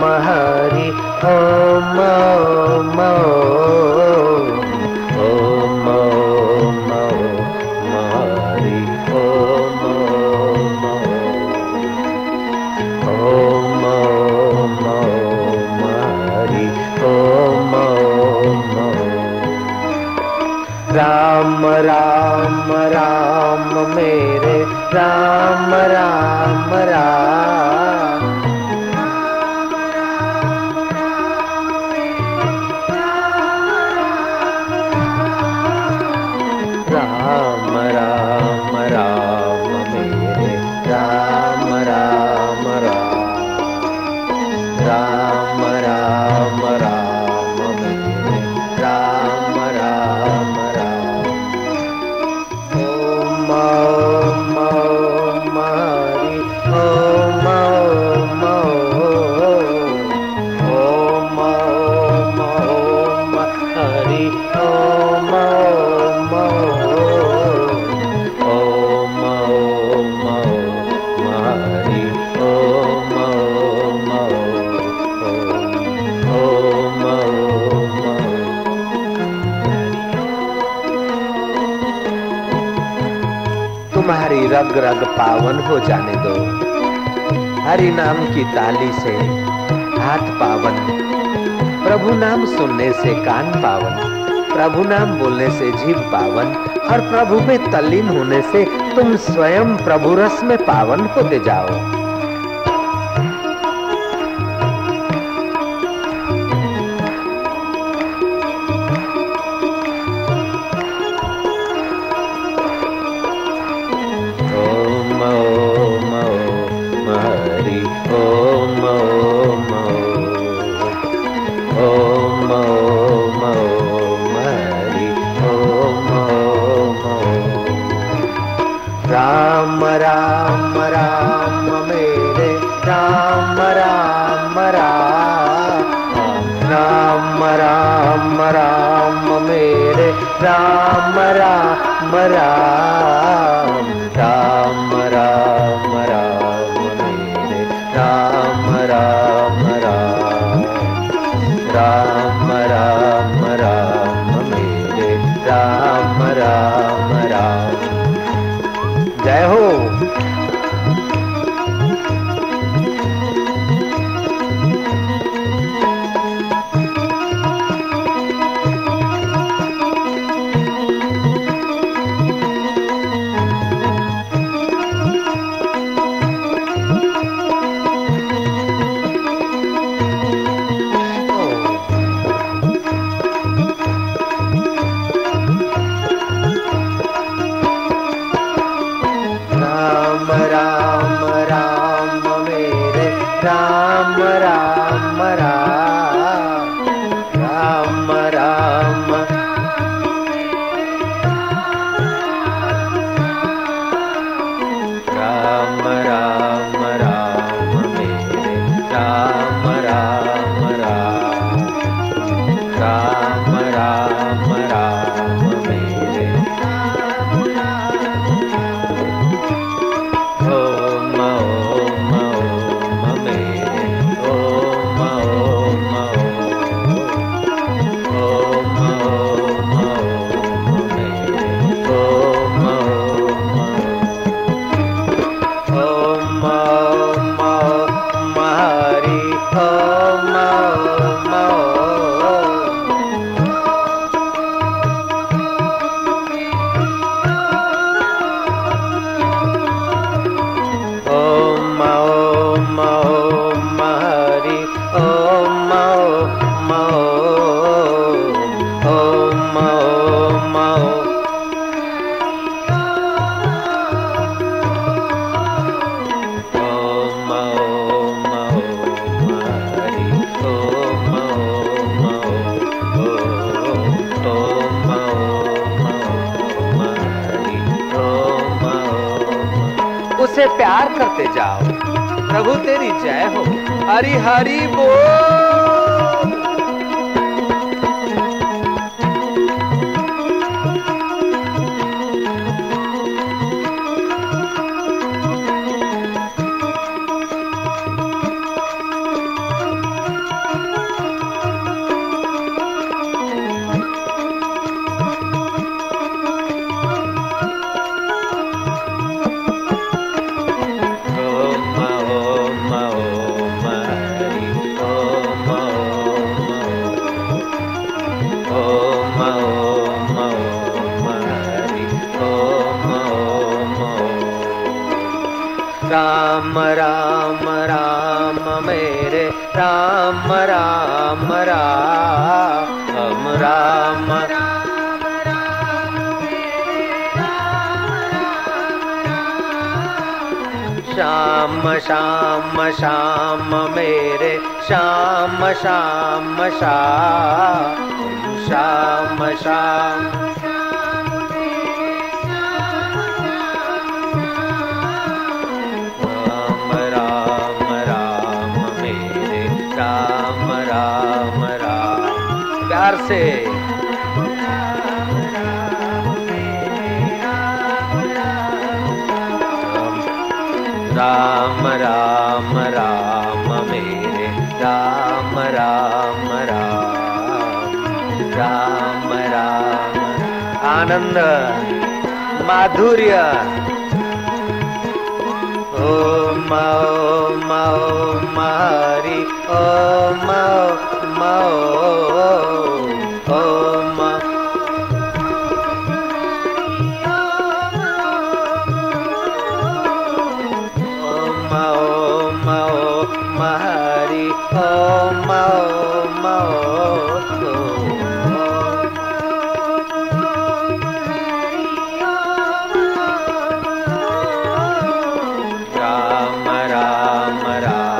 Mahari Om Om Om amará. रग पावन हो जाने दो। हरि नाम की ताली से हाथ पावन। प्रभु नाम सुनने से कान पावन। प्रभु नाम बोलने से जीव पावन। और प्रभु में तल्लीन होने से तुम स्वयं प्रभु रस में पावन होते जाओ। राम राम राम राम। प्रभु तेरी जय हो। हरि हरि बोल। राम राम राम राम। श्याम श्याम श्याम मेरे। श्याम श्याम श्याम। श्याम श्याम से। राम राम राम मेरे, राम राम राम राम राम। आनंद, माधुर्य। ओम ओम ओम हरि ओम ओम ओम नम हरि ओम राम राम राम राम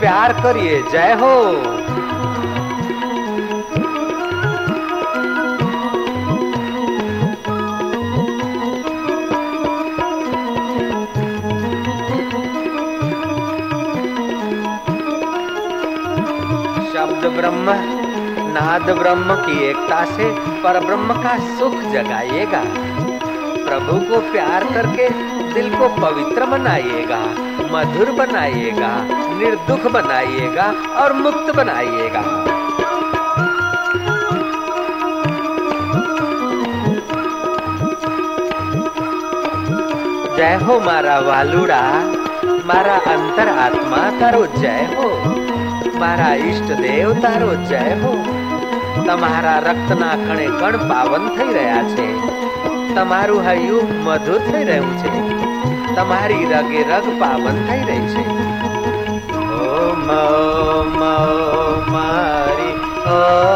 प्यार करिए जय हो। शब्द ब्रह्म, नाद ब्रह्म की एकता से पर ब्रह्म का सुख जगाइएगा प्रभु को प्यार करके दिल को पवित्र बनाइएगा मधुर बनाइएगा निर्दुख बनाइएगा और मुक्त बनाइएगा जय हो मारा वालुड़ा, मारा अंतर आत्मा करो जय हो। મારા ઈષ્ટ દેવ તારો જય હો. તમારા રક્તના કણે કણ પાવન થઈ રહ્યા છે. તમારું હૈયું મધુર થઈ રહ્યું છે. તમારી રગે રગ પાવન થઈ રહી છે. ઓમ ઓમ મારી હરિ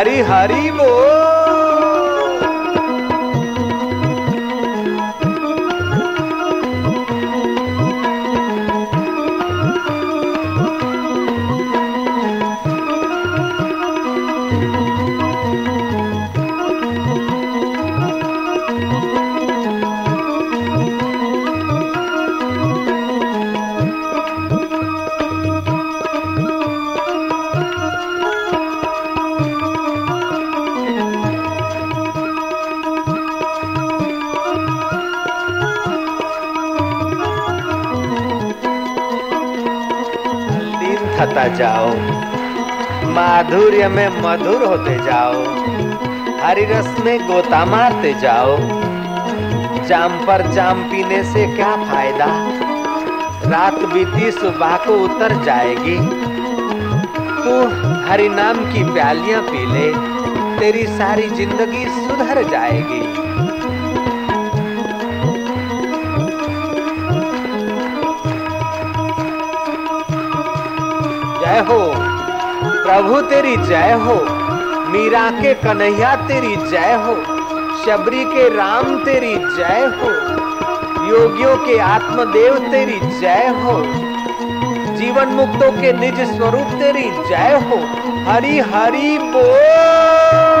हरी हरी बोल थता जाओ। माधुर्य में मधुर होते जाओ। हरी रस में गोता मारते जाओ। जाम पर जाम पीने से क्या फ़ायदा? रात बीती सुबह को उतर जाएगी। तू हरि नाम की प्यालियाँ पी ले। तेरी सारी ज़िंदगी सुधर जाएगी। जय हो। प्रभु तेरी जय हो। मीरा के कन्हैया तेरी जय हो। शबरी के राम तेरी जय हो। योगियों के आत्मदेव तेरी जय हो। जीवन मुक्तों के निज स्वरूप तेरी जय हो। हरि हरि बोल।